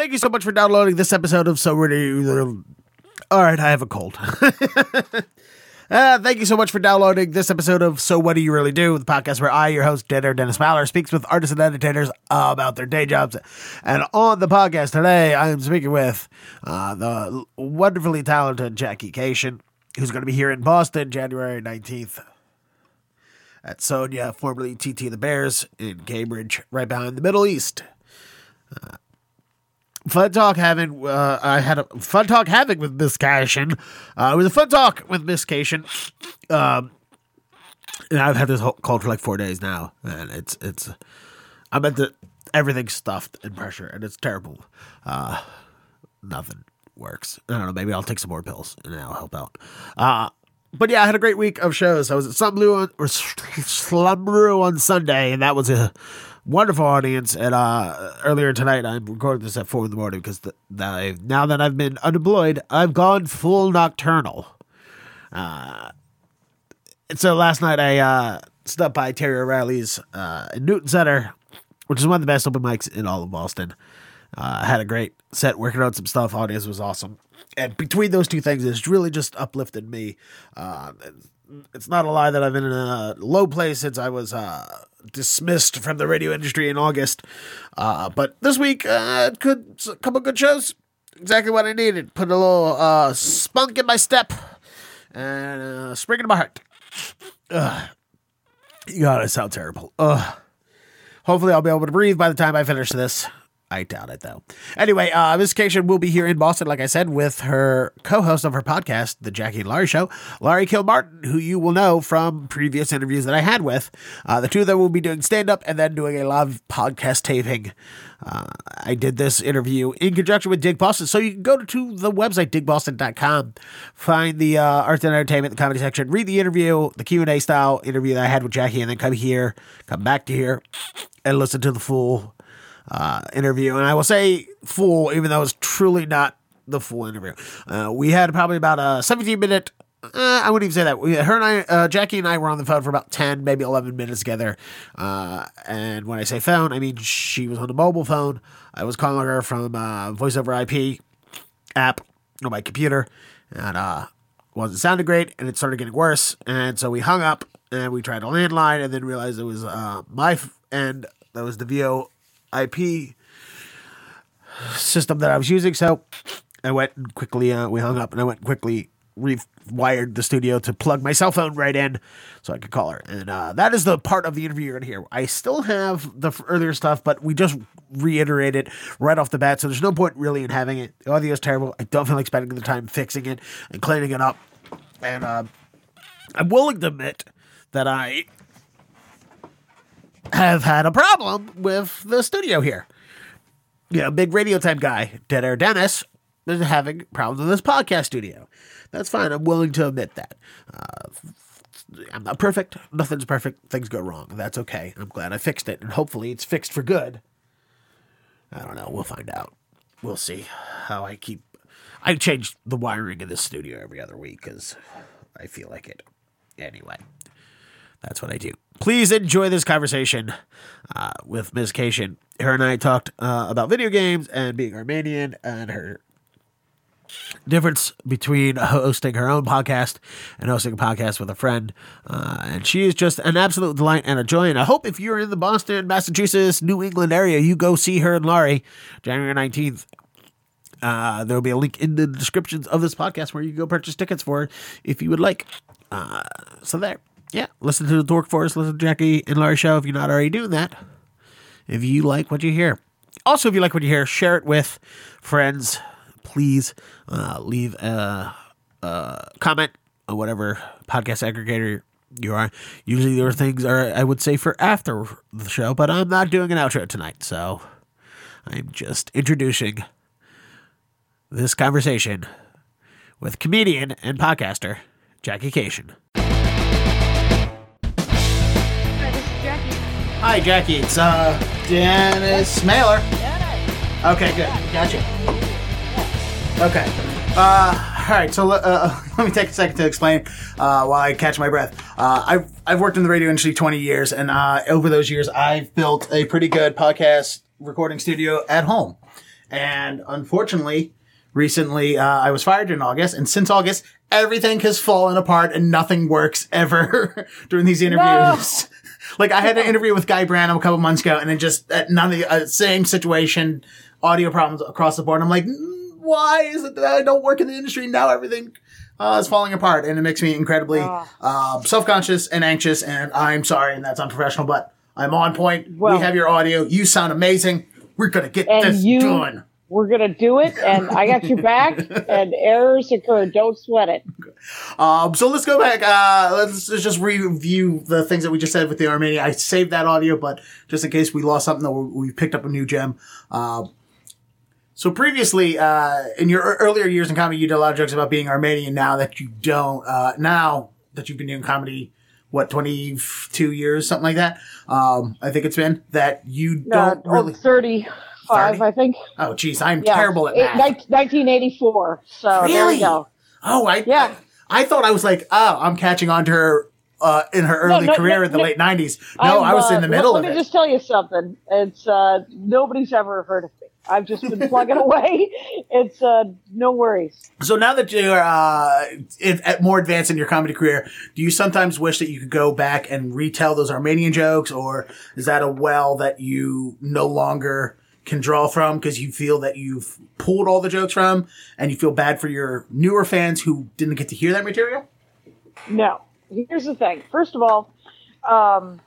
Thank you so much for downloading this episode of So Ready. All right, I have a cold. Uh, thank you so much for downloading this episode of So What Do You Really Do, the podcast where I, your host, Dinner Dennis Fowler, speaks with artists and entertainers about their day jobs. And on the podcast today, I am speaking with uh, the wonderfully talented Jackie Kashian, who's going to be here in Boston January 19th at Sonia, formerly TT the Bears, in Cambridge, right behind the Middle East. Uh, fun talk having uh, I had a fun talk having with Miss Kashian. Uh, it was a fun talk with Miss Kashian. Um, and I've had this whole cold for like four days now, and it's it's I'm at the everything's stuffed in pressure, and it's terrible. Uh, nothing works. I don't know. Maybe I'll take some more pills, and that'll help out. Uh, but yeah, I had a great week of shows. I was at Slum Blue on, or Slumberoo on Sunday, and that was a wonderful audience. And uh, earlier tonight, I'm recording this at four in the morning because the, the, now that I've been unemployed, I've gone full nocturnal. Uh, and so last night I uh, stopped by Terry O'Reilly's uh, in Newton Center, which is one of the best open mics in all of Boston. Uh, I had a great set working on some stuff. Audience was awesome. And between those two things, it's really just uplifted me. Uh, it's not a lie that I've been in a low place since I was uh, dismissed from the radio industry in August. Uh, but this week, uh, could a couple good shows. Exactly what I needed. Put a little uh, spunk in my step and uh, spring in my heart. Ugh. God, I sound terrible. Ugh. Hopefully, I'll be able to breathe by the time I finish this. I doubt it though. Anyway, uh, Miss Kashian will be here in Boston, like I said, with her co-host of her podcast, The Jackie and Laurie Show, Laurie Kilmartin, who you will know from previous interviews that I had with. Uh, the two of them will be doing stand-up and then doing a live podcast taping. Uh, I did this interview in conjunction with Dig Boston, so you can go to the website digboston.com, find the uh, arts and entertainment, the comedy section, read the interview, the Q and A style interview that I had with Jackie, and then come here, come back to here, and listen to the full uh, interview. And I will say full, even though it's truly not the full interview. Uh, we had probably about a 17 minute. Uh, I wouldn't even say that. We, her and I, uh, Jackie and I were on the phone for about 10, maybe 11 minutes together. Uh, and when I say phone, I mean she was on the mobile phone. I was calling her from uh, voice over IP app on my computer. And uh, wasn't sounding great. And it started getting worse. And so we hung up and we tried a landline and then realized it was uh, my f- end. That was the VO IP system that I was using. So I went quickly, uh, we hung up and I went quickly rewired the studio to plug my cell phone right in so I could call her. And uh, that is the part of the interview you're going to hear. I still have the earlier stuff, but we just reiterate it right off the bat. So there's no point really in having it. The audio is terrible. I don't feel like spending the time fixing it and cleaning it up. And uh, I'm willing to admit that I have had a problem with the studio here. You know, big radio time guy, Dead Air Dennis, is having problems with this podcast studio. That's fine. I'm willing to admit that. Uh, I'm not perfect. Nothing's perfect. Things go wrong. That's okay. I'm glad I fixed it, and hopefully it's fixed for good. I don't know. We'll find out. We'll see how I keep. I change the wiring in this studio every other week because I feel like it. Anyway, that's what I do. Please enjoy this conversation uh, with Ms. Kashian. Her and I talked uh, about video games and being Armenian and her difference between hosting her own podcast and hosting a podcast with a friend. Uh, and she is just an absolute delight and a joy. And I hope if you're in the Boston, Massachusetts, New England area, you go see her and Laurie January 19th. Uh, there will be a link in the descriptions of this podcast where you can go purchase tickets for if you would like. Uh, so there yeah, listen to the Dork Forest, listen to Jackie and Laurie show if you're not already doing that. If you like what you hear. Also, if you like what you hear, share it with friends. Please uh, leave a, a comment on whatever podcast aggregator you are. Usually there are things are I would say for after the show, but I'm not doing an outro tonight, so I'm just introducing this conversation with comedian and podcaster Jackie Kashian. Hi, Jackie. It's uh Dennis Mailer. Okay, good. Gotcha. Okay. Uh, all right. So uh, let me take a second to explain uh, while I catch my breath. Uh, I've I've worked in the radio industry 20 years, and uh, over those years, I've built a pretty good podcast recording studio at home. And unfortunately, recently uh, I was fired in August, and since August, everything has fallen apart and nothing works ever during these interviews. like I had an interview with Guy Branum a couple months ago, and then just uh, none of the uh, same situation, audio problems across the board. I'm like, "Mm, why is it that I don't work in the industry now? Everything uh, is falling apart, and it makes me incredibly uh, self conscious and anxious. And I'm sorry, and that's unprofessional, but I'm on point. Well- we have your audio. You sound amazing. We're gonna get this you- done. We're gonna do it, and I got your back. and errors occur. Don't sweat it. Um, so let's go back. Uh, let's, let's just review the things that we just said with the Armenia. I saved that audio, but just in case we lost something, that we picked up a new gem. Uh, so previously, uh, in your earlier years in comedy, you did a lot of jokes about being Armenian. Now that you don't, uh, now that you've been doing comedy, what twenty two years, something like that. Um, I think it's been that you don't really. 35, 30? I think. Oh, geez, I'm Yeah. terrible at math. nin- 1984. So there Really? we go. Oh, I Yeah. I, thought I was like, oh, I'm catching on to her uh, in her early no, career no, in the no. late '90s. No, I'm, I was uh, in the middle let, of let it. me just tell you something. It's uh, nobody's ever heard of me. I've just been plugging away. It's uh, no worries. So now that you're uh, in, at more advanced in your comedy career, do you sometimes wish that you could go back and retell those Armenian jokes, or is that a well that you no longer can draw from because you feel that you've pulled all the jokes from, and you feel bad for your newer fans who didn't get to hear that material? No. Here's the thing. First of all, um,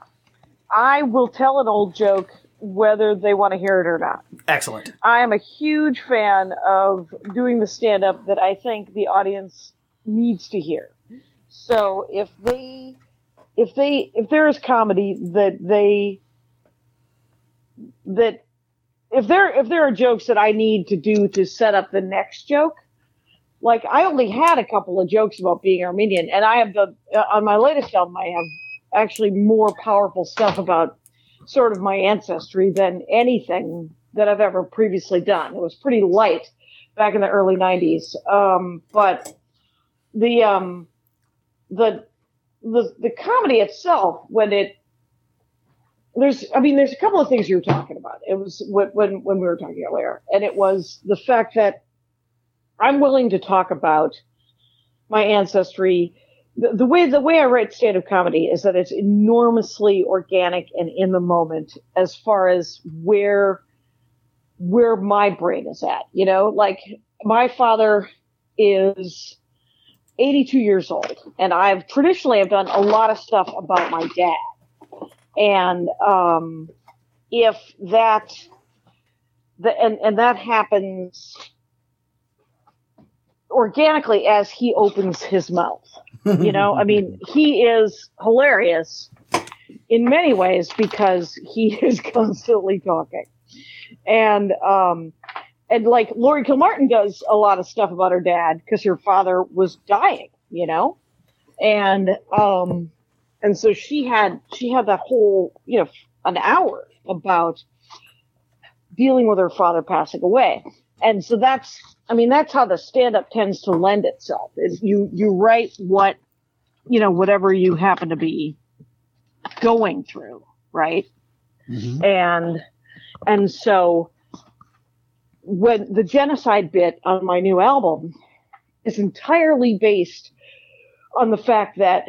I will tell an old joke whether they want to hear it or not. Excellent. I am a huge fan of doing the stand up that I think the audience needs to hear. So if they if they if there is comedy that they that if there if there are jokes that I need to do to set up the next joke, like I only had a couple of jokes about being Armenian, and I have the uh, on my latest album I have actually more powerful stuff about sort of my ancestry than anything that I've ever previously done. It was pretty light back in the early '90s, um, but the um, the the the comedy itself when it there's I mean there's a couple of things you were talking about. It was when when when we were talking earlier, and it was the fact that I'm willing to talk about my ancestry. The, the way the way I write stand-up comedy is that it's enormously organic and in the moment as far as where where my brain is at. You know, like my father is 82 years old, and I've traditionally I've done a lot of stuff about my dad, and um, if that the, and and that happens organically as he opens his mouth. You know, I mean, he is hilarious in many ways because he is constantly talking. And um and like Laurie Kilmartin does a lot of stuff about her dad because her father was dying, you know? And um and so she had she had that whole, you know, an hour about dealing with her father passing away. And so that's I mean, that's how the stand up tends to lend itself. Is you you write what you know, whatever you happen to be going through, right? Mm-hmm. And and so when the genocide bit on my new album is entirely based on the fact that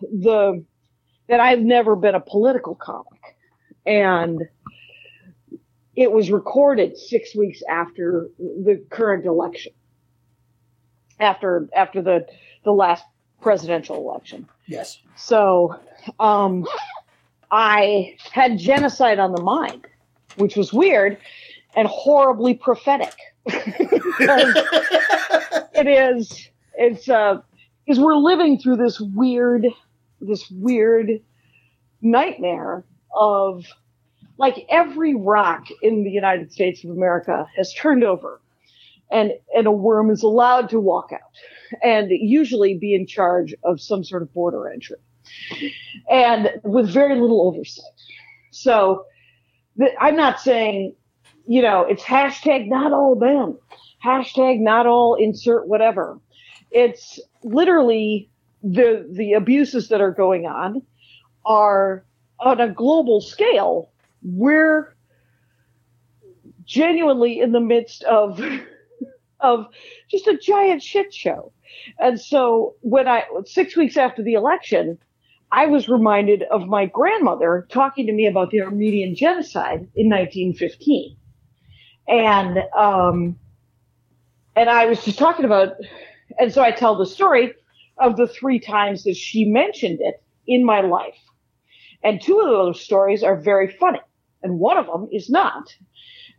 the that I've never been a political comic and it was recorded six weeks after the current election after after the the last presidential election Yes. so um, I had genocide on the mind, which was weird and horribly prophetic. It is, it's, uh, because we're living through this weird, this weird nightmare of like every rock in the United States of America has turned over and, and a worm is allowed to walk out and usually be in charge of some sort of border entry and with very little oversight. So th- I'm not saying, you know, it's hashtag not all them, hashtag not all insert whatever. It's literally the the abuses that are going on are on a global scale. We're genuinely in the midst of of just a giant shit show. And so when I six weeks after the election, I was reminded of my grandmother talking to me about the Armenian genocide in 1915. And um, and I was just talking about, and so I tell the story of the three times that she mentioned it in my life. And two of those stories are very funny, and one of them is not.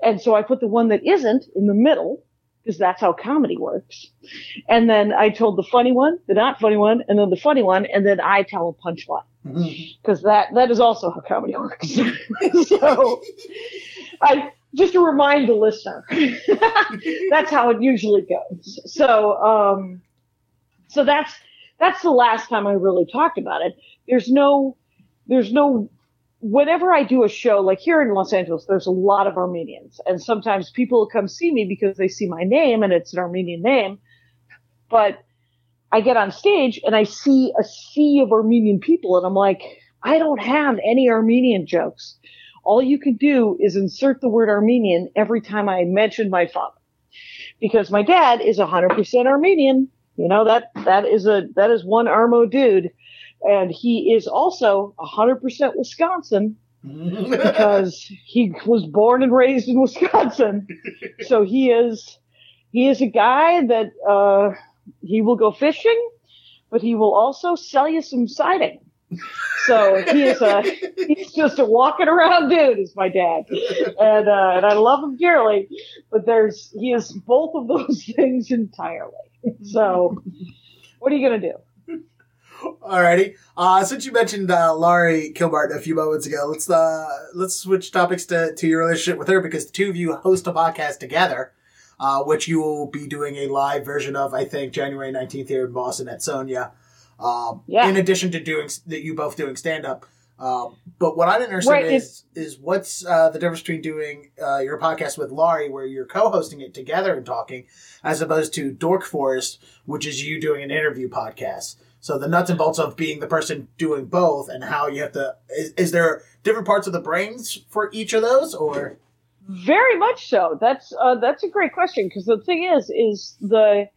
And so I put the one that isn't in the middle because that's how comedy works. And then I told the funny one, the not funny one, and then the funny one, and then I tell a punchline because mm-hmm. that that is also how comedy works. so I just to remind the listener, that's how it usually goes. So um, so that's that's the last time I really talked about it. There's no there's no whenever I do a show, like here in Los Angeles, there's a lot of Armenians, and sometimes people come see me because they see my name and it's an Armenian name. But I get on stage and I see a sea of Armenian people, and I'm like, I don't have any Armenian jokes. All you can do is insert the word Armenian every time I mention my father, because my dad is 100% Armenian. You know that that is a that is one Armo dude and he is also 100% Wisconsin because he was born and raised in Wisconsin. so he is he is a guy that uh, he will go fishing, but he will also sell you some siding. So he is a he's just a walking around dude, is my dad, and uh, and I love him dearly. But there's he is both of those things entirely. So what are you gonna do? Alrighty. Uh, since you mentioned uh, Laurie Kilmartin a few moments ago, let's uh, let's switch topics to, to your relationship with her because the two of you host a podcast together, uh, which you will be doing a live version of, I think, January nineteenth here in Boston at Sonia. Um, yeah. In addition to doing that, you both doing stand up. Um, but what I'm interested right, in is is what's uh, the difference between doing uh, your podcast with Laurie, where you're co-hosting it together and talking, as opposed to Dork Forest, which is you doing an interview podcast. So the nuts and bolts of being the person doing both and how you have to is, is there different parts of the brains for each of those or very much so. That's uh, that's a great question because the thing is is the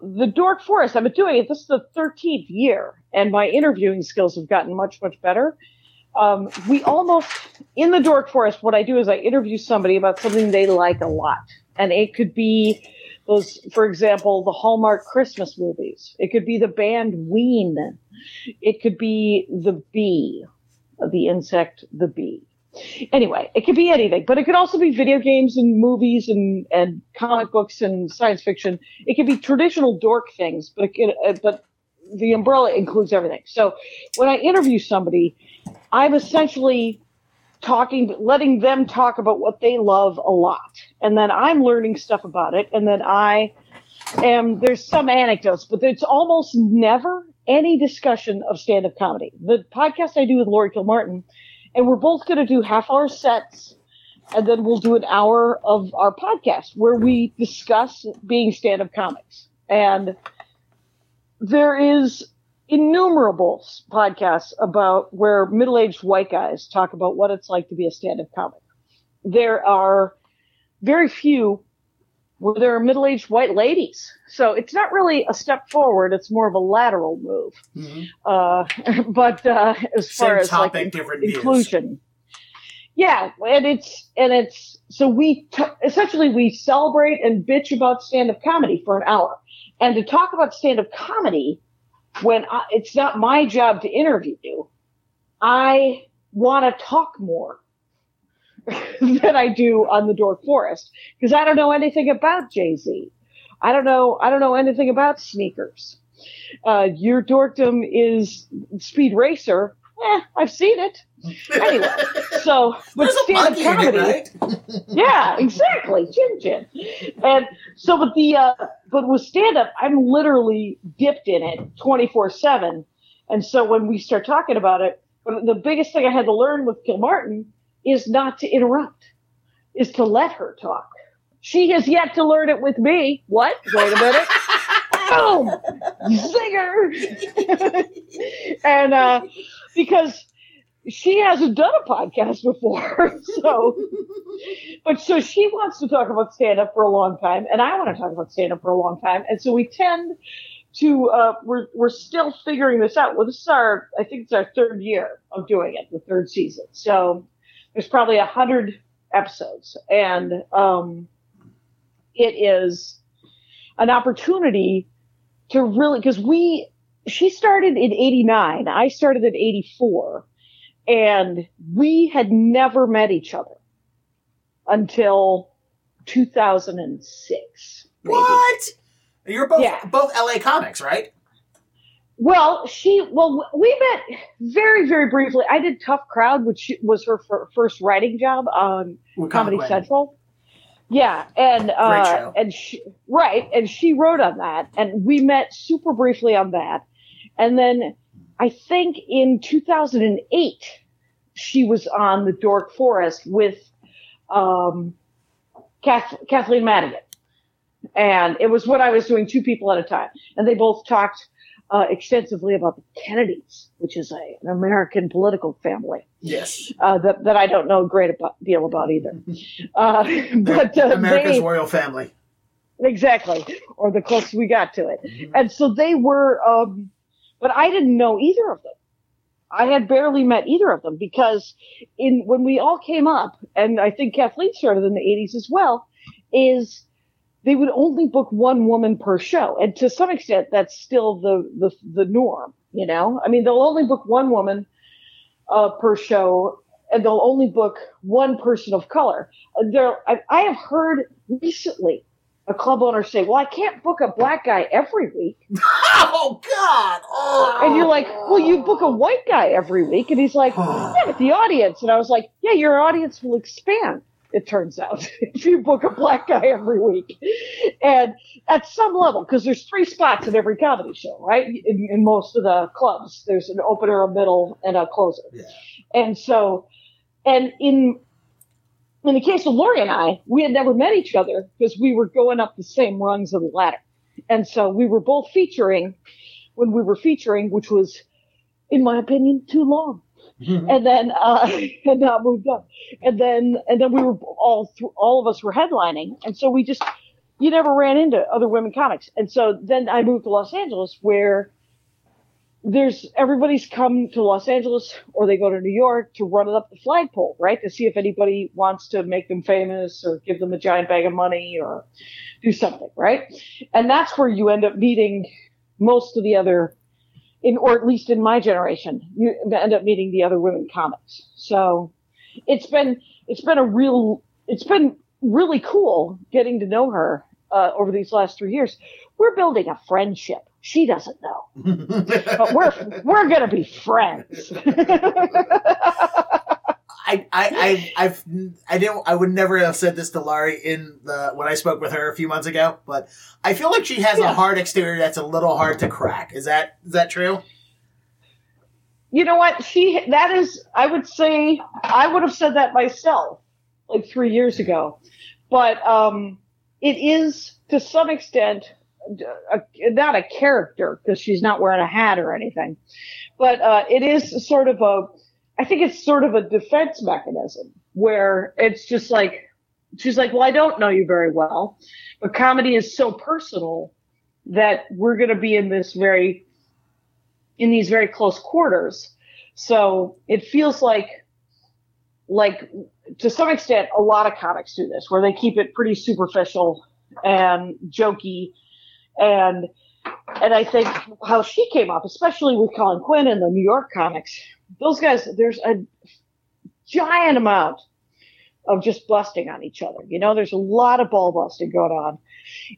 the Dork Forest. I've been doing it. This is the thirteenth year, and my interviewing skills have gotten much much better. Um, we almost in the Dork Forest. What I do is I interview somebody about something they like a lot, and it could be those, for example, the Hallmark Christmas movies. It could be the band Ween. It could be the bee, the insect, the bee. Anyway, it could be anything, but it could also be video games and movies and, and comic books and science fiction. It could be traditional dork things, but could, uh, but the umbrella includes everything. So when I interview somebody, I'm essentially talking, letting them talk about what they love a lot. And then I'm learning stuff about it. And then I am, there's some anecdotes, but it's almost never any discussion of stand up comedy. The podcast I do with Laurie Kilmartin, and we're both going to do half hour sets. And then we'll do an hour of our podcast where we discuss being stand up comics. And there is innumerable podcasts about where middle-aged white guys talk about what it's like to be a stand-up comic. There are very few where there are middle-aged white ladies. So it's not really a step forward; it's more of a lateral move. Mm-hmm. Uh, but uh, as Same far as topic, like inclusion, views. yeah, and it's and it's so we t- essentially we celebrate and bitch about stand-up comedy for an hour, and to talk about stand-up comedy when I, it's not my job to interview you, I want to talk more than I do on the Dork Forest because I don't know anything about Jay Z. I don't know. I don't know anything about sneakers. Uh, your dorkdom is Speed Racer. Eh, I've seen it. Anyway, so but stand up comedy, it, right? yeah, exactly, Jin Jin, and so but the uh, but with stand up, I'm literally dipped in it 24 seven, and so when we start talking about it, the biggest thing I had to learn with Kilmartin is not to interrupt, is to let her talk. She has yet to learn it with me. What? Wait a minute. Boom! Zinger! and uh, because she hasn't done a podcast before. So, but so she wants to talk about stand up for a long time, and I want to talk about stand up for a long time. And so we tend to, uh, we're, we're still figuring this out. Well, this is our, I think it's our third year of doing it, the third season. So there's probably a hundred episodes, and um, it is an opportunity to really, because we, she started in 89, I started in 84 and we had never met each other until 2006. maybe. What? You're both Yeah. both LA comics, right? Well, she, well, we met very, very briefly. I did Tough Crowd, which was her fir- first writing job on With Comedy Central. Yeah, and uh, and she, right, and she wrote on that, and we met super briefly on that, and then I think in 2008 she was on the Dork Forest with um, Kath, Kathleen Madigan, and it was when I was doing two people at a time, and they both talked uh, extensively about the Kennedys, which is a, an American political family Yes. uh, that that I don't know a great about, deal about either. Uh, but uh, America's they, royal family. exactly, or the closest we got to it. Mhm. And so they were, um, but I didn't know either of them. I had barely met either of them because in when we all came up, and I think Kathleen started in the '80s as well, is they would only book one woman per show, and to some extent, that's still the the the norm. You know, I mean, they'll only book one woman uh, per show, and they'll only book one person of color. Uh, There, I, I have heard recently a club owner say, "Well, I can't book a black guy every week," Oh God! Oh. and you're like, "Well, you book a white guy every week," and he's like, "Yeah, but the audience," and I was like, "Yeah, your audience will expand." It turns out if you book a black guy every week, and at some level, because there's three spots in every comedy show, right? In, in most of the clubs, there's an opener, a middle, and a closer. Yeah. And so, and in in the case of Laurie and I, we had never met each other because we were going up the same rungs of the ladder. And so we were both featuring when we were featuring, which was, in my opinion, too long. Mhm. And then, uh, and not moved up. And then, and then we were all, th- all of us were headlining. And so we just, you never ran into other women comics. And so then I moved to Los Angeles where there's everybody's come to Los Angeles or they go to New York to run it up the flagpole, right? To see if anybody wants to make them famous or give them a giant bag of money or do something, right? And that's where you end up meeting most of the other in or at least in my generation, you end up meeting the other women comics. So it's been it's been a real it's been really cool getting to know her uh, over these last three years. We're building a friendship. She doesn't know but we're we're gonna be friends. I, I, I, I've, I didn't, I would never have said this to Laurie in the when I spoke with her a few months ago, but I feel like she has a hard exterior that's a little hard to crack. Is that is that true? you know what? She that is. I would say I would have said that myself like three years ago, but um, it is to some extent a, not a character because she's not wearing a hat or anything, but uh, it is sort of a. I think it's sort of a defense mechanism where it's just like she's like, well, I don't know you very well, but comedy is so personal that we're going to be in this very in these very close quarters. So it feels like, like to some extent, a lot of comics do this, where they keep it pretty superficial and jokey, and and I think how she came up, especially with Colin Quinn and the New York comics, those guys, there's a giant amount of just busting on each other. You know, there's a lot of ball busting going on,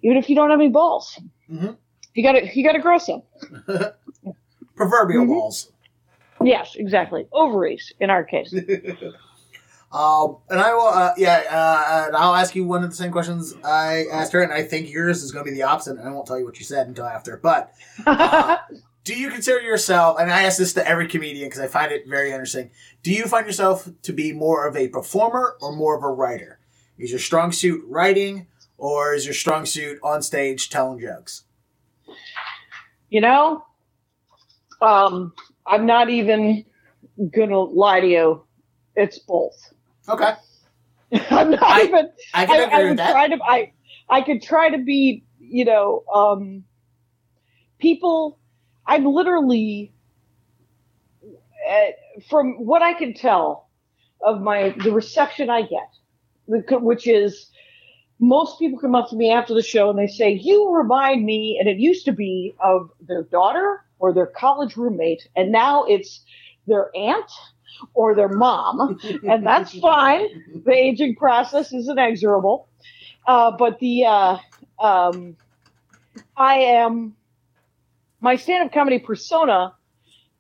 even if you don't have any balls. Mhm. You gotta you gotta grow some. Proverbial Mhm. balls. Yes, exactly. Ovaries in our case. Um, and I will, uh, yeah, uh, and I'll ask you one of the same questions I asked her, and I think yours is going to be the opposite. And I won't tell you what you said until after. But uh, do you consider yourself? And I ask this to every comedian because I find it very interesting. Do you find yourself to be more of a performer or more of a writer? Is your strong suit writing, or is your strong suit on stage telling jokes? you know, um, I'm not even gonna lie to you. It's both. Okay. I'm not I- even. I can I, I would that. try to. I I could try to be. You know, um, people. I'm literally, uh, from what I can tell of my the reception I get, which is most people come up to me after the show and they say, "You remind me," and it used to be of their daughter or their college roommate, and now it's their aunt or their mom, and that's fine. The aging process is inexorable, uh, but the uh, um, I am my stand-up comedy persona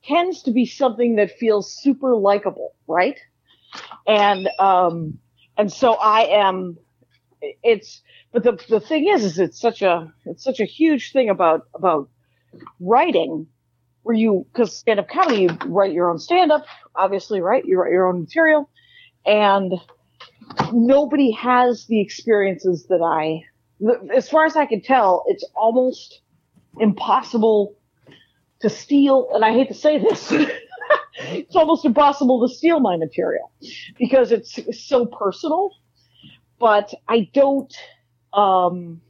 tends to be something that feels super likable, right? And um, and so I am. It's but the the thing is, is it's such a it's such a huge thing about about writing, where you because stand-up comedy, you write your own stand-up, obviously, right? You write your own material, and nobody has the experiences that I. As far as I can tell, it's almost impossible to steal, and I hate to say this, it's almost impossible to steal my material because it's so personal. But I don't, um,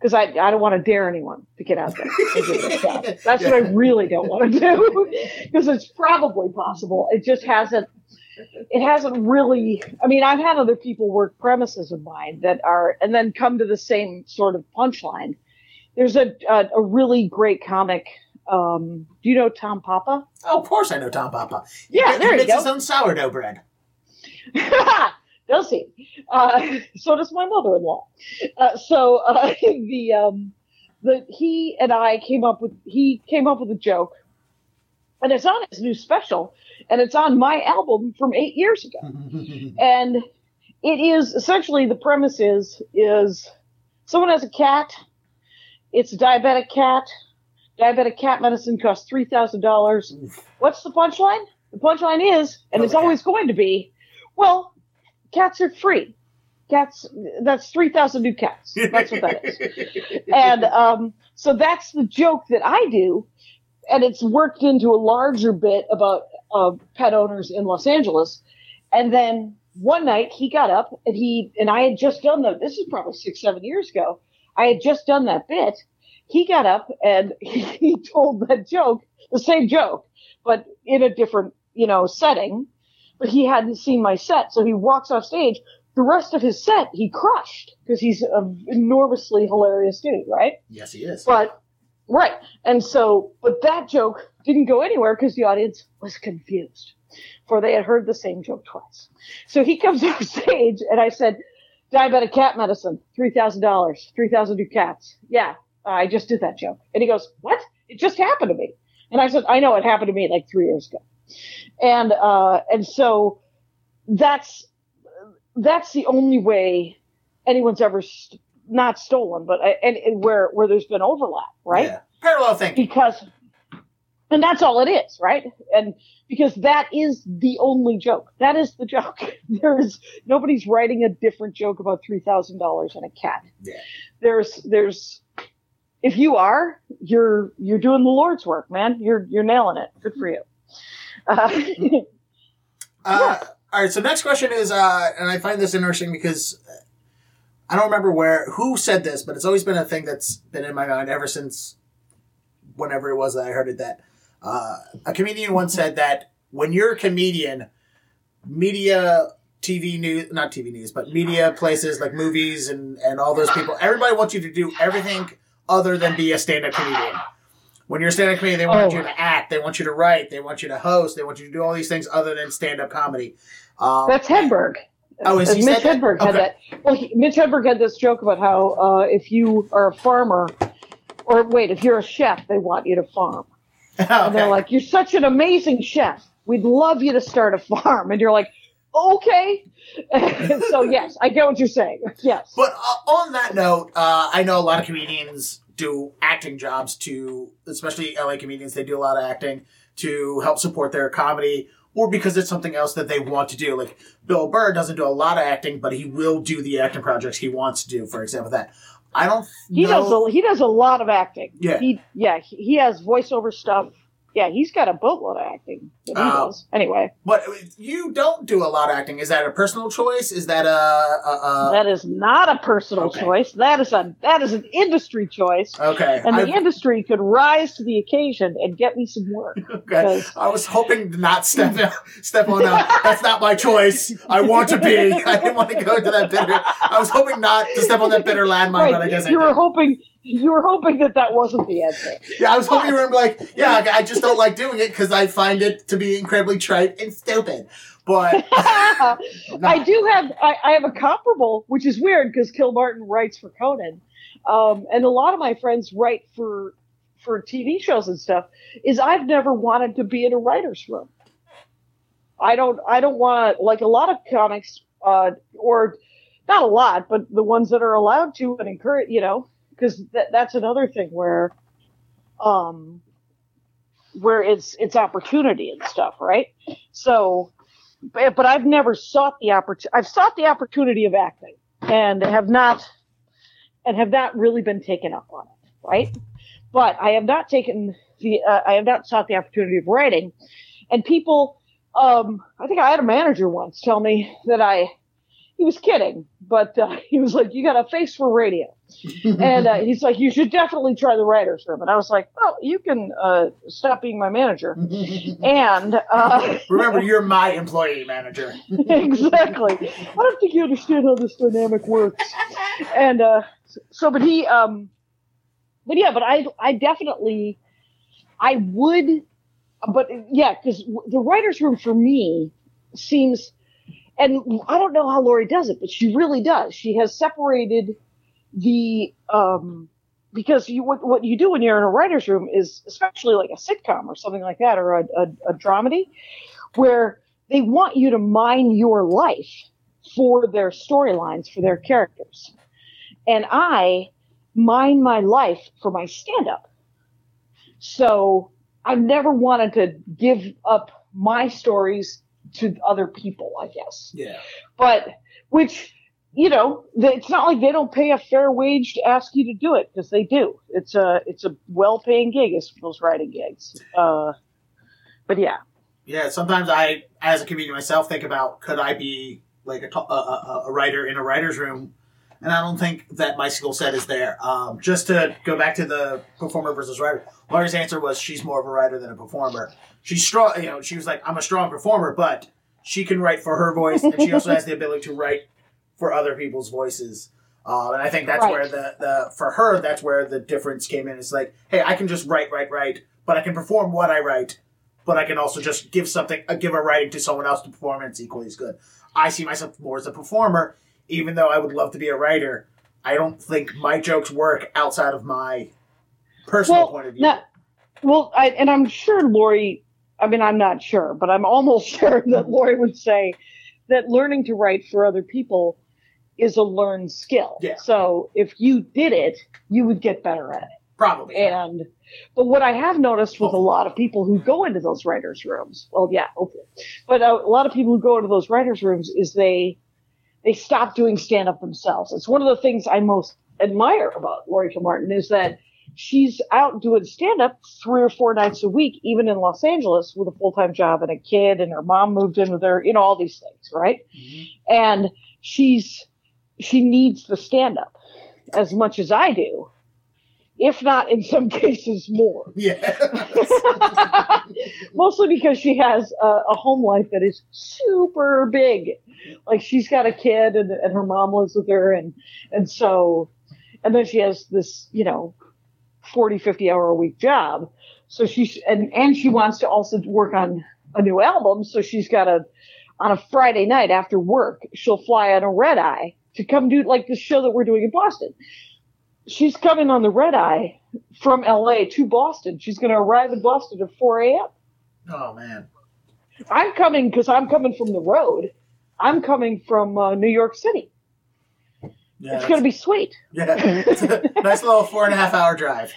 because I, I don't want to dare anyone to get out there and do this stuff. That's what I really don't want to do because it's probably possible. It just hasn't. It hasn't really. I mean, I've had other people work premises of mine that are, and then come to the same sort of punchline. There's a a, a really great comic. Um, do you know Tom Papa? Oh, of course I know Tom Papa. Yeah, he, there he makes go. his own sourdough bread. does he? Uh, so does my mother-in-law. Uh, so uh, the um, the he and I came up with he came up with a joke, and it's on his new special, and it's on my album from eight years ago, and it is essentially the premise is is someone has a cat, it's a diabetic cat. Diabetic cat medicine costs three thousand dollars. What's the punchline? The punchline is, and Kill it's always going to be, well, cats are free. Cats, that's 3,000 new cats. That's what that is. And um, so that's the joke that I do. And it's worked into a larger bit about uh, pet owners in Los Angeles. And then one night he got up and he, and I had just done the, this is probably six, seven years ago. I had just done that bit. He got up and he told that joke, the same joke, but in a different, you know, setting. But he hadn't seen my set. So he walks off stage. The rest of his set he crushed because he's an enormously hilarious dude, right? yes, he is. But right, and so but that joke didn't go anywhere because the audience was confused, for they had heard the same joke twice. So he comes off stage, and I said, "Diabetic cat medicine, three thousand dollars, three thousand new cats." Yeah, I just did that joke, and he goes, "What? It just happened to me." And I said, "I know it happened to me like three years ago," and uh, and so that's that's the only way anyone's ever st- not stolen, but uh, and, and where where there's been overlap, right? Yeah. Parallel thinking. Because and that's all it is, right? And because that is the only joke. That is the joke. There is nobody's writing a different joke about three thousand dollars and a cat. Yeah. There's there's if you are, you're you're doing the Lord's work, man. You're you're nailing it. Good for you. Uh, Uh, all right. So next question is, uh, and I find this interesting because uh, I don't remember where who said this, but it's always been a thing that's been in my mind ever since whenever it was that I heard it. That uh, a comedian once said that when you're a comedian, media, TV news, not TV news, but media places like movies and and all those people, everybody wants you to do everything other than be a stand-up comedian. When you're a stand-up comedian, they want Oh. you to act, they want you to write, they want you to host, they want you to do all these things other than stand-up comedy. Um, That's Hedberg. Oh, is he Mitch said that? Hedberg had Okay. that. Well, he, Mitch Hedberg had this joke about how uh, if you are a farmer, or wait, if you're a chef, they want you to farm. And they're like, "You're such an amazing chef. We'd love you to start a farm." And you're like, "Okay." so yes, I get what you're saying. Yes. But uh, on that note, uh, I know a lot of comedians do acting jobs to, especially LA comedians, they do a lot of acting to help support their comedy or because it's something else that they want to do. Like Bill Burr doesn't do a lot of acting, but he will do the acting projects he wants to do. For example, that I don't He know. does a, he does a lot of acting. Yeah. He yeah he, he has voiceover stuff yeah, he's got a boatload of acting that he Oh. does. Anyway, But you don't do a lot of acting. Is that a personal choice? Is that a, a, a that is not a personal okay. choice. That is a that is an industry choice. okay? And the I, industry could rise to the occasion and get me some work. okay. I was hoping to not step step on that. That's not my choice. I want to be. I didn't want to go into that bitter. I was hoping not to step on that bitter landmine, but I guess I you were did. hoping you were hoping that that wasn't the answer. Yeah, I was hoping you were like, yeah, I just don't like doing it because I find it to be incredibly trite and stupid. But I do have I, I have a comparable, which is weird because Kilmartin writes for Conan, um, and a lot of my friends write for for TV shows and stuff. Is I've never wanted to be in a writer's room. I don't I don't want like a lot of comics uh, or not a lot, but the ones that are allowed to and encourage you know because that, that's another thing where um where it's it's opportunity and stuff, right? So but, but I've never sought the opportunity. I've sought the opportunity of acting and have not, and have not really been taken up on it, right? But I have not taken the, uh, I have not sought the opportunity of writing. And people, um, I think I had a manager once tell me that I, he was kidding, but uh, he was like, "You got a face for radio," and uh, he's like, "You should definitely try the writers' room." And I was like, "Well, you can uh, stop being my manager." And uh, remember, you're my employee manager. exactly. I don't think you understand how this dynamic works. And uh, so, but he, um, but yeah, but I, I definitely, I would, but yeah, because the writers' room for me seems, and I don't know how Laurie does it, but she really does. She has separated the, um, because you what, what you do when you're in a writer's room is especially like a sitcom or something like that or a, a, a dramedy where they want you to mine your life for their storylines for their characters and i mine my life for my stand-up so i've never wanted to give up my stories to other people i guess. Yeah. but which you know it's not like they don't pay a fair wage to ask you to do it because they do. It's a it's a well-paying gig as those writing gigs. Uh but yeah. Yeah, sometimes I, as a comedian myself, think about could I be like a, a, a writer in a writer's room, and I don't think that my skill set is there. Um, just to go back to the performer versus writer, Laurie's answer was she's more of a writer than a performer. She's strong, you know. She was like, I'm a strong performer, but she can write for her voice, and she also has the ability to write for other people's voices. Um, and I think that's Right. where the, the for her that's where the difference came in. It's like, hey, I can just write, write, write, but I can perform what I write but I can also just give something, uh, give a writing to someone else to perform, and it's equally as good. I see myself more as a performer, even though I would love to be a writer. I don't think my jokes work outside of my personal point of view. Not, well, I, and I'm sure Laurie. I mean, I'm not sure, but I'm almost sure that Laurie would say that learning to write for other people is a learned skill. Yeah. So if you did it, you would get better at it. Probably. And but what I have noticed with a lot of people who go into those writers' rooms, well, yeah, hopefully, but uh, a lot of people who go into those writers' rooms is they they stop doing stand up themselves. It's one of the things I most admire about Laurie Kilmartin is that she's out doing stand up three or four nights a week, even in Los Angeles with a full time job and a kid, and her mom moved in with her, you know, all these things, right? Mhm. And she's she needs the stand up as much as I do, if not in some cases more. Yeah. Mostly because she has a, a home life that is super big. Like she's got a kid and, and her mom lives with her and, and so, and then she has this, you know, 40, 50 hour a week job. So she's, and, and she wants to also work on a new album. So she's got a, on a Friday night after work, she'll fly on a red eye to come do like the show that we're doing in Boston. She's coming on the red eye from LA to Boston. She's going to arrive in Boston at 4 a.m. oh man. I'm coming because I'm coming from the road. I'm coming from uh, New York City. Yeah. it's going to be sweet. Yeah. Nice little four and a half hour drive.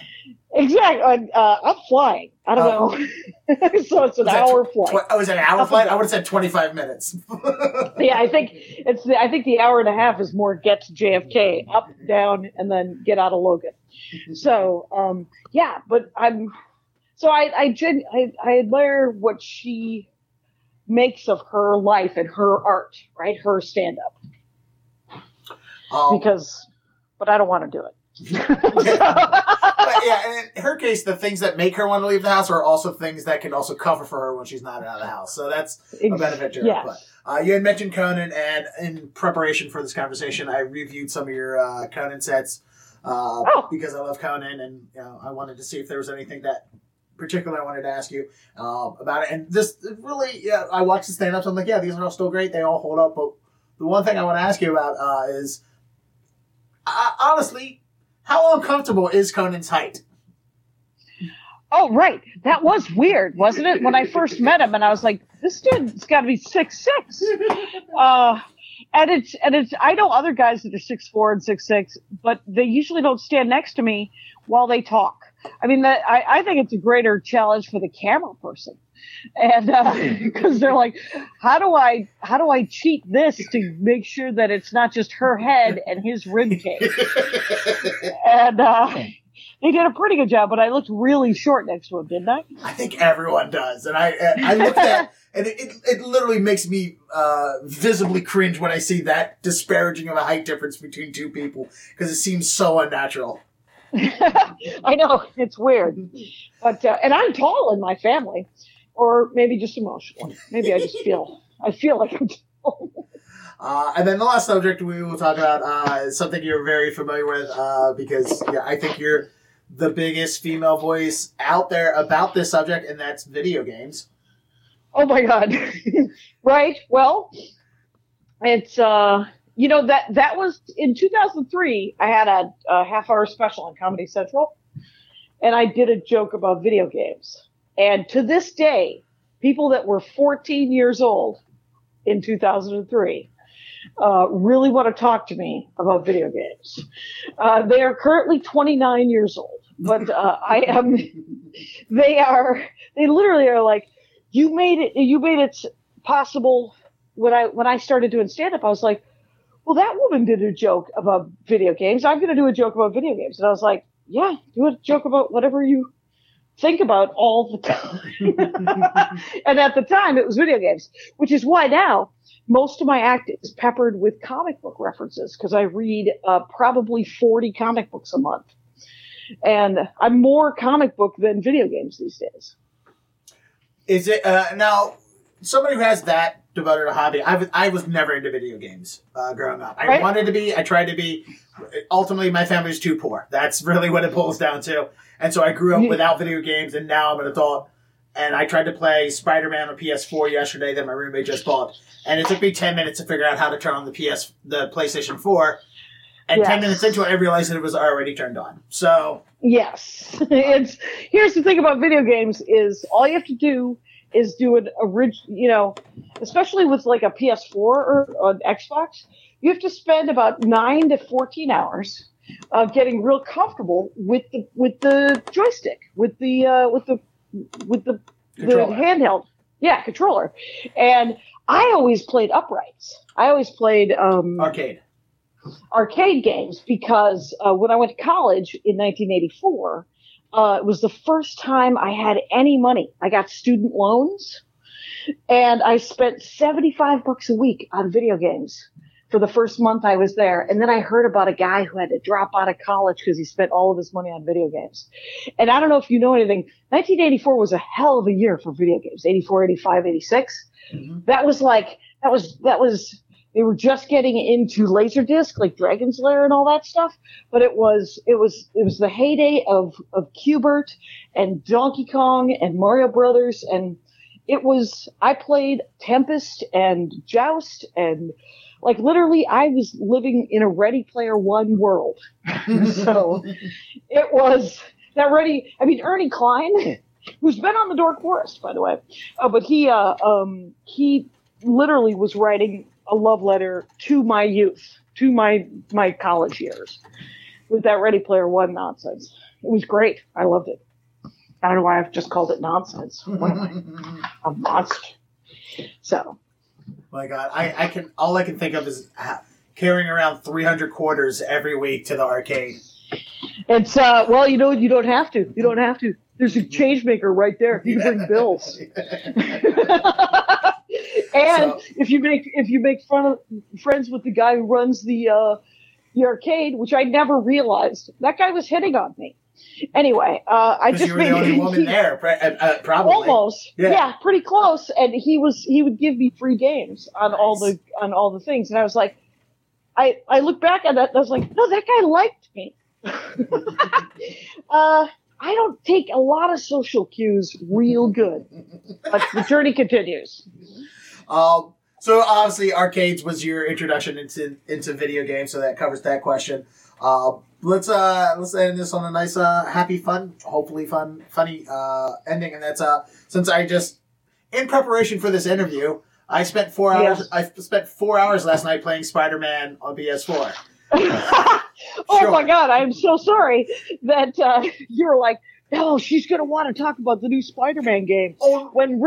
Exactly. I- Uh, I'm flying. I don't Oh. know. so it's an hour tw- flight. tw- oh, it an hour Up flight? I would have said twenty five minutes. yeah, I think it's. The, I think the hour and a half is more get to JFK, up, down, and then get out of Logan. So, um, yeah, but I'm. so I I, gen- I I admire what she makes of her life and her art, right? Her stand up. Um, Because, but I don't want to do it. but yeah, in her case, the things that make her want to leave the house are also things that can also cover for her when she's not out of the house. So that's a benefit to her. Yes. But uh, you had mentioned Conan, and in preparation for this conversation, I reviewed some of your uh, Conan sets uh, Oh. because I love Conan, and you know, I wanted to see if there was anything that particular I wanted to ask you um, about it. And this really, yeah, I watched the stand-ups. I'm like, yeah, these are all still great. They all hold up. But the one thing I want to ask you about uh, is, uh, honestly, how uncomfortable is Conan's height? Oh, right. That was weird, wasn't it? When I first met him, and I was like, "This dude's got to be six six. Uh, and it's and it's. I know other guys that are six four and six six, but they usually don't stand next to me while they talk. I mean, that I, I think it's a greater challenge for the camera person, and because they're like, how do I how do I cheat this to make sure that it's not just her head and his rib cage? and uh, they did a pretty good job, but I looked really short next to him, didn't I? I think everyone does, and I I looked at and it, it, it literally makes me uh, visibly cringe when I see that disparaging of a height difference between two people because it seems so unnatural. I know it's weird, but uh, and I'm tall in my family, or maybe just emotional. Maybe I just feel I feel like I'm. Uh, and then the last subject we will talk about uh, is something you're very familiar with uh, because yeah, I think you're the biggest female voice out there about this subject, and that's video games. Oh my god! right? Well, it's uh, you know that that was in 2003. I had a, a half hour special on Comedy Central, and I did a joke about video games. And to this day, people that were 14 years old in 2003 uh, really want to talk to me about video games. Uh, they are currently 29 years old, but uh, I am. They are. They literally are like, you made it. You made it possible. When I when I started doing stand up, I was like, well, that woman did a joke about video games. I'm going to do a joke about video games, and I was like, yeah, do a joke about whatever you think about all the time. and at the time, it was video games, which is why now most of my act is peppered with comic book references because I read uh, probably 40 comic books a month. And I'm more comic book than video games these days. Is it uh, now somebody who has that devoted a hobby? I was I was never into video games uh, growing up. I Right. wanted to be. I tried to be. Ultimately, my family's too poor. That's really what it boils down to. And so I grew up without video games, and now I'm an adult. And I tried to play Spider Man on PS4 yesterday that my roommate just bought, and it took me ten minutes to figure out how to turn on the PS the PlayStation 4. And ten minutes into it, I realized that it was already turned on. So Yes, it's here's the thing about video games is all you have to do is do an orig, you know, especially with like a PS4 or an Xbox, you have to spend about nine to fourteen hours uh, getting real comfortable with the with the joystick, with the uh, with the with the Controller. the handheld, yeah, controller. And I always played uprights. I always played um, arcade. arcade games because uh, when I went to college in 1984, uh, it was the first time I had any money. I got student loans, and I spent 75 bucks a week on video games for the first month I was there. And then I heard about a guy who had to drop out of college because he spent all of his money on video games. And I don't know if you know anything. 1984 was a hell of a year for video games. 84, 85, 86 Mhm. that was like that was that was they were just getting into laserdisc like dragon's lair and all that stuff but it was it was it was the heyday of of Q*bert and donkey kong and mario brothers and it was i played tempest and joust and like literally i was living in a ready player one world. So it was that ready i mean Ernie Cline who's been on the dork forest by the way uh, but he uh, um, he literally was writing a love letter to my youth to my my college years. With that ready player one nonsense. It was great. I loved it. I don't know why i've just called it nonsense. What am i a monster? So. My God, I, I can all I can think of is carrying around 300 quarters every week to the arcade. it's uh well you know you don't have to. You don't have to. There's a change maker right there. You can bring bills. and So- if you make if you make fun of, friends with the guy who runs the uh, the arcade, which I never realized, that guy was hitting on me. Anyway, uh, I just you were the only woman he- there, uh, uh, probably. almost Yeah. yeah. pretty close and he was he would give me free games on all the on all the things and i was like i i look back at that and i was like no that guy liked me uh i don't take a lot of social cues real good but the journey continues Um, so obviously, arcades was your introduction into into video games, so that covers that question. Uh, let's uh let's end this on a nice uh happy fun, hopefully fun funny uh ending, and that's uh since I just in preparation for this interview. I spent four hours. I spent four hours last night playing Spider Man on PS4. oh Sure. my god i'm so sorry that uh you're like oh she's gonna want to talk about the new spider-man game Oh, when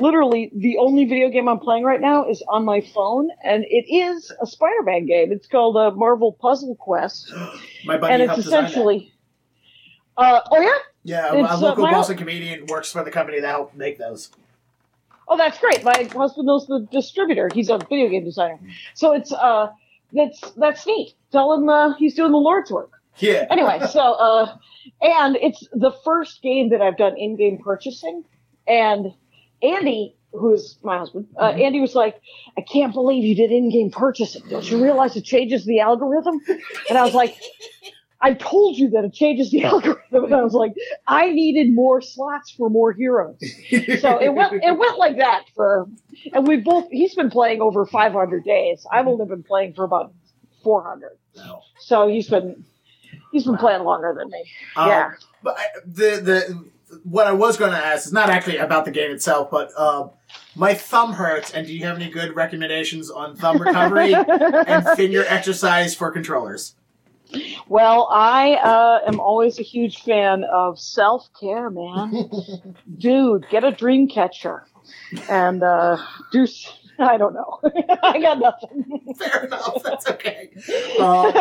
literally the only video game I'm playing right now is on my phone, and it is a Spider-Man game. It's called uh, Marvel Puzzle Quest, my buddy and it's helped design that. essentially. Uh, oh yeah, Yeah, a, a it's, uh, local my- Boston comedian works for the company that helped make those. oh that's great. My husband knows the distributor. He's a video game designer, so it's uh that's that's neat. Tell him uh, he's doing the Lord's work. Yeah. anyway, so uh, and it's the first game that I've done in-game purchasing, and Andy, who's my husband, uh, Mhm. Andy was like, "I can't believe you did in-game purchasing. Don't you realize it changes the algorithm?" And I was like. I told you that it changes the algorithm, and I was like, I needed more slots for more heroes. So it went, it went like that for, and we both. He's been playing over 500 days. I've only been playing for about 400. No. So he's been, he's been playing longer than me. Um, Yeah. But I, the the what I was going to ask is not actually about the game itself, but um, my thumb hurts, and do you have any good recommendations on thumb recovery and finger exercise for controllers? well, I uh, am always a huge fan of self care, man. Dude, get a dream catcher and uh, do. s- I don't know. I got nothing. Fair enough. That's okay. Um,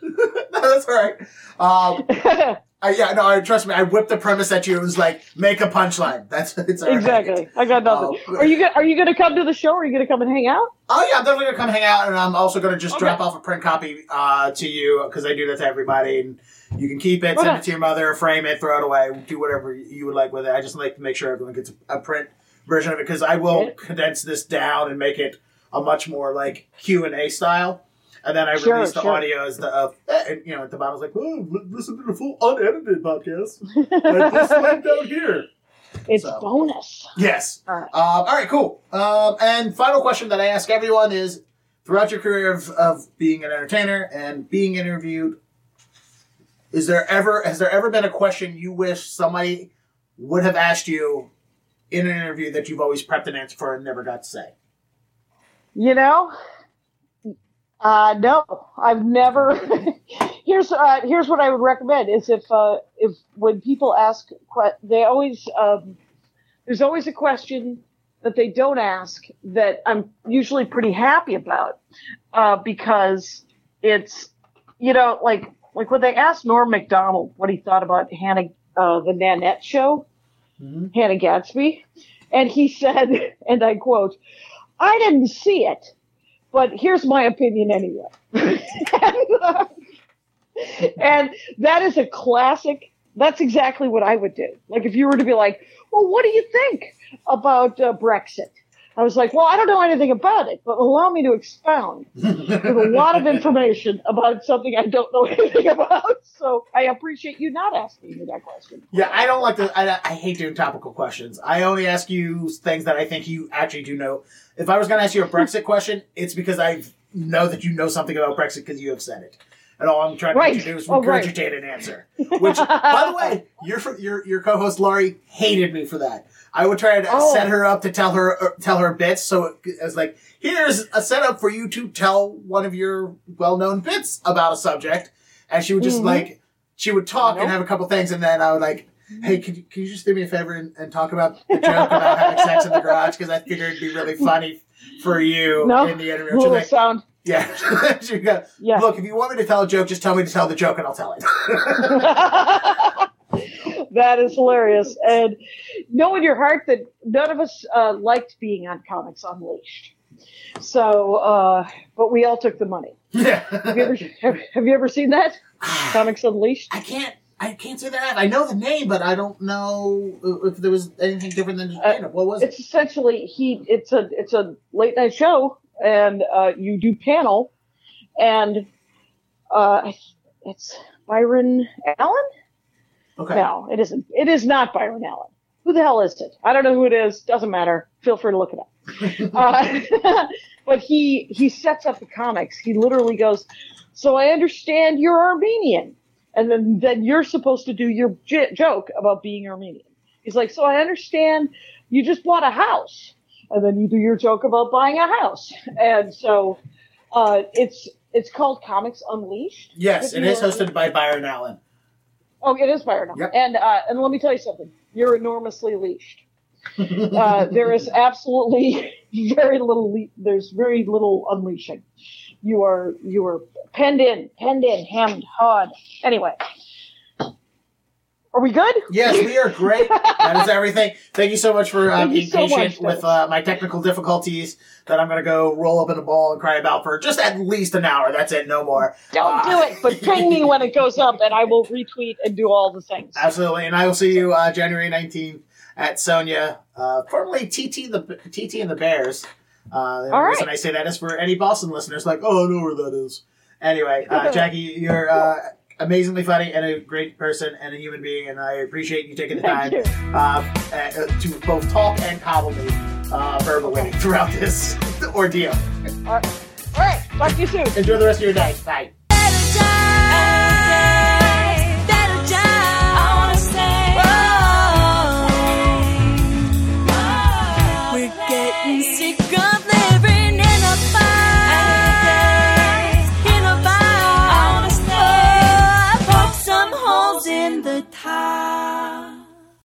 no, that's all right. Um, I, yeah, no, I, trust me. I whipped the premise at you. It was like make a punchline. That's it's all right. exactly. I got nothing. Oh. Are you go- Are you going to come to the show? Or are you going to come and hang out? Oh yeah, I'm definitely gonna come hang out, and I'm also gonna just Okay. drop off a print copy uh, to you because I do that to everybody, and you can keep it, send it to your mother, frame it, throw it away, do whatever you would like with it. I just like to make sure everyone gets a print version of it because I will Yeah. condense this down and make it a much more like Q and A style. And then I Sure, release the sure. audio as the, uh, eh, and, you know, at the bottom, I was like, oh, li- listen to the full unedited podcast. Like this link down here. It's So. bonus. Yes. All right. Um, all right, cool. Um, and final question that I ask everyone is: throughout your career of, of being an entertainer and being interviewed, is there ever has there ever been a question you wish somebody would have asked you in an interview that you've always prepped an answer for and never got to say? You know, uh, no, I've never. here's uh, here's what I would recommend: is if uh, if when people ask, they always um, there's always a question that they don't ask that I'm usually pretty happy about uh, because it's you know like like when they asked Norm Macdonald what he thought about Hannah uh, the Nanette show. Mm-hmm. Hannah Gadsby. And he said, and I quote, I didn't see it, but here's my opinion anyway. and, uh, and that is a classic. That's exactly what I would do. Like if you were to be like, well, what do you think about uh, Brexit? I was like, well, I don't know anything about it, but allow me to expound with a lot of information about something I don't know anything about. So I appreciate you not asking me that question. Yeah, I don't like to. I, I hate doing topical questions. I only ask you things that I think you actually do know. If I was going to ask you a Brexit question, it's because I know that you know something about Brexit because you have said it. And all I'm trying to Right. to do is Oh, right. regurgitate an answer. Which, by the way, your your your co-host Laurie hated me for that. I would try to Oh. set her up to tell her uh, tell her bits. So it, was like, here's a setup for you to tell one of your well-known bits about a subject, and she would just Mhm. like she would talk and have a couple things, and then I would like, hey, can you, can you just do me a favor and, and talk about the joke about having sex in the garage because I figured it'd be really funny for you No. in the interview. Little like, sound. yeah, she go, Yeah. look, if you want me to tell a joke, just tell me to tell the joke, and I'll tell it. that is hilarious. And know in your heart that none of us uh, liked being on Comics Unleashed. So, uh, but we all took the money. Yeah. Have you ever, have, have you ever seen that? Comics Unleashed? I can't. I can't say that. I know the name, but I don't know if there was anything different than just Uh, What was it? It's essentially he. It's a it's a late night show, and uh, you do panel, and uh, it's Byron Allen. Okay. No, it isn't. It is not Byron Allen. Who the hell is it? I don't know who it is. Doesn't matter. Feel free to look it up. uh, but he he sets up the comics. He literally goes, "So I understand you're Armenian," and then then you're supposed to do your j- joke about being Armenian. He's like, "So I understand you just bought a house," and then you do your joke about buying a house. And so uh, it's it's called Comics Unleashed. Yes, it is hosted by Byron Allen. Oh, it is Byron. Yep. And uh, and let me tell you something. You're enormously leashed. Uh, there is absolutely very little. Le- there's very little unleashing. You are you are penned in, penned in, hemmed, hawed. Anyway, are we good? Yes, we are great. that is everything. Thank you so much for uh, you being so patient much, with uh, my technical difficulties that I'm going to go roll up in a ball and cry about for just at least an hour. That's it, no more. Don't Uh, do it, but ping me when it goes up, and I will retweet and do all the things. Absolutely, and I will see you uh, January 19th at Sonia, uh, formerly TT the TT and the Bears. Uh, the All reason right. I say that is for any Boston listeners, like, oh, I know where that is. Anyway, uh, Jackie, you're uh, amazingly funny and a great person and a human being, and I appreciate you taking the time uh, uh, to both talk and coddle me uh, verbally throughout this ordeal. All right. All right. Talk to you soon. Enjoy the rest of your day. Bye.